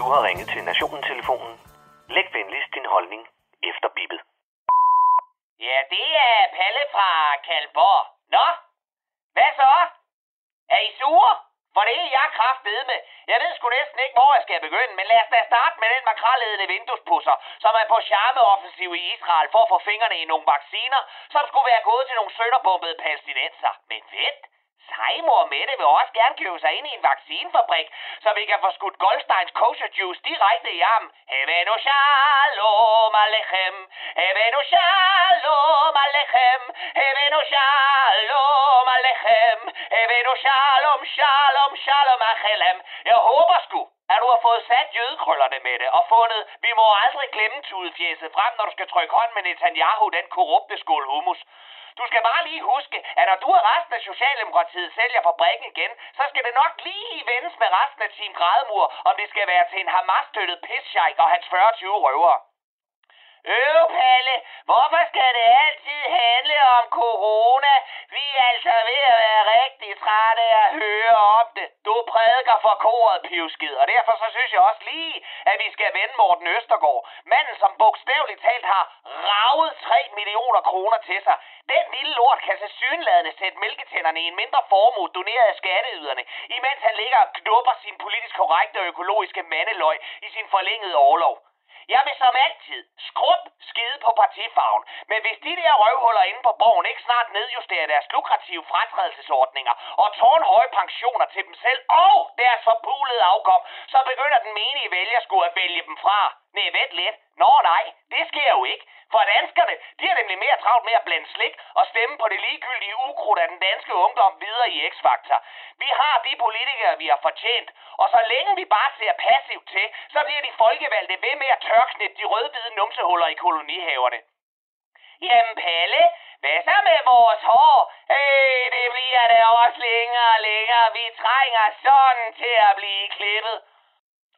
Du har ringet til Nationen-telefonen. Læg venligst din holdning efter bippet. Ja, det er Palle fra Kalborg. Nå, hvad så? Er I sure? For det er jeg kraftede med. Jeg ved sgu næsten ikke, hvor jeg skal begynde, men lad os da starte med den makralledende vinduespusser, som er på charmeoffensiv i Israel for at få fingrene i nogle vacciner, som skulle være gået til nogle sønderbombede palæstinenser. Men vent, Sejmor Mette vil også gerne købe sig ind i en vaccinefabrik, så vi kan få skudt Goldsteins kosher juice direkte i ham. Hevenu shalom alechem, hevenu shalom alechem, hevenu shalom alechem, hevenu shalom, shalom, shalom achelem. Jeg håber sgu, at du har fået sat jødekrøllerne med det og fundet, vi må aldrig glemme tudefjæset frem, når du skal trykke hånd med Netanyahu, den korrupte skål hummus. Du skal bare lige huske, at når du og resten af Socialdemokratiet sælger fabrikken igen, så skal det nok lige vendes med resten af Team Grædemur, om det skal være til en Hamas-støttet pissjeik og hans 40-20 røvere. Palle, hvorfor skal det altid handle om corona? Vi er altså ved at være rigtig trætte af at høre ofte. det. Du prædiker for koret, pivskid, og derfor så synes jeg også lige, at vi skal vende Morten Østergaard. Manden, som bogstaveligt talt har ravet 3 millioner kroner til sig. Den lille lort kan se synladende sætte mælketænderne i en mindre formue doneret af skatteyderne, imens han ligger og knupper sin politisk korrekte og økologiske mandeløg i sin forlængede overlov. Jeg vil som altid skrub på partifarven, men hvis de der røvhuller inde på borgen ikke snart nedjusterer deres lukrative fratrædelsesordninger og tårnhøje pensioner til dem selv og deres forpulede afkom, så begynder den menige vælger skulle at vælge dem fra. Nej, vent lidt. Nå nej, jo ikke. For danskerne, de er nemlig mere travlt med at blande slik og stemme på det ligegyldige ukrudt af den danske ungdom videre i X-Factor. Vi har de politikere, vi har fortjent, og så længe vi bare ser passivt til, så bliver de folkevalgte ved med at tørknætte de rødhvide numsehuller i kolonihaverne. Jamen Palle, hvad så med vores hår? Øh, det bliver da også længere og længere. Vi trænger sådan til at blive klippet.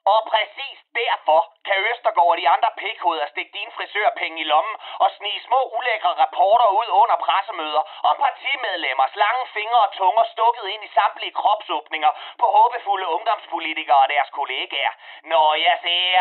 Og præcis derfor kan Østergaard og de andre pikhoveder stikke dine frisørpenge i lommen og snige små ulækre rapporter ud under pressemøder om partimedlemmers lange fingre og tunger stukket ind i samtlige kropsåbninger på håbefulde ungdomspolitikere og deres kollegaer. Når jeg ser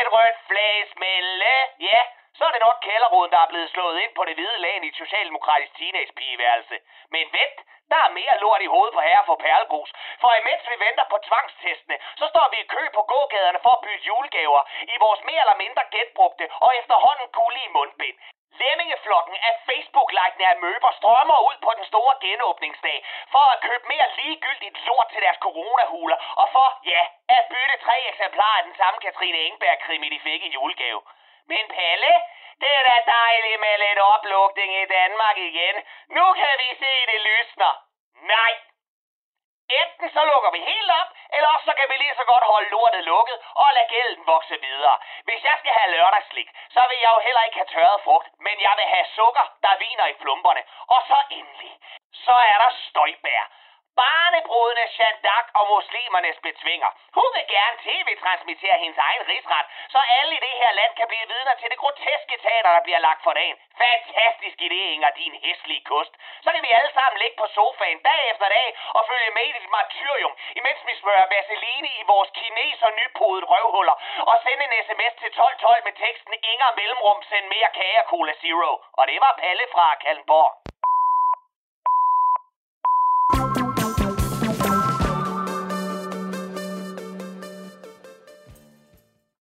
et rødt flag smelle, ja, så er det nok kælderroden, der er blevet slået ind på det hvide lag i et socialdemokratisk teenagepigeværelse. Men vent, der er mere lort i hovedet på herre for perlegrus. For imens vi venter på tvangstestene, så står vi i kø på gågaderne for at bytte julegaver i vores mere eller mindre genbrugte og efterhånden gullige mundbind. Lemmingeflokken af Facebook-likende af møber strømmer ud på den store genåbningsdag for at købe mere ligegyldigt lort til deres coronahuler og for, ja, at bytte tre eksemplarer af den samme Katrine Engberg-krimi, de fik i julegave. Men Palle, det er da dejligt med lidt oplugting i Danmark igen. Nu kan vi se, det lysner. Nej. Enten så lukker vi helt op, eller også så kan vi lige så godt holde lortet lukket og lade gælden vokse videre. Hvis jeg skal have lørdagslik, så vil jeg jo heller ikke have tørret frugt, men jeg vil have sukker, der viner i plumperne. Og så endelig, så er der støjbær barnebruden af Shadak og muslimernes betvinger. Hun vil gerne tv-transmittere hendes egen rigsret, så alle i det her land kan blive vidner til det groteske teater, der bliver lagt for dagen. Fantastisk idé, Inger, din hæslige kust. Så kan vi alle sammen ligge på sofaen dag efter dag og følge med i dit martyrium, imens vi smører vaseline i vores kineser og røvhuller og sende en sms til 1212 med teksten Inger Mellemrum, send mere kage Cola Zero. Og det var Palle fra Kalmborg.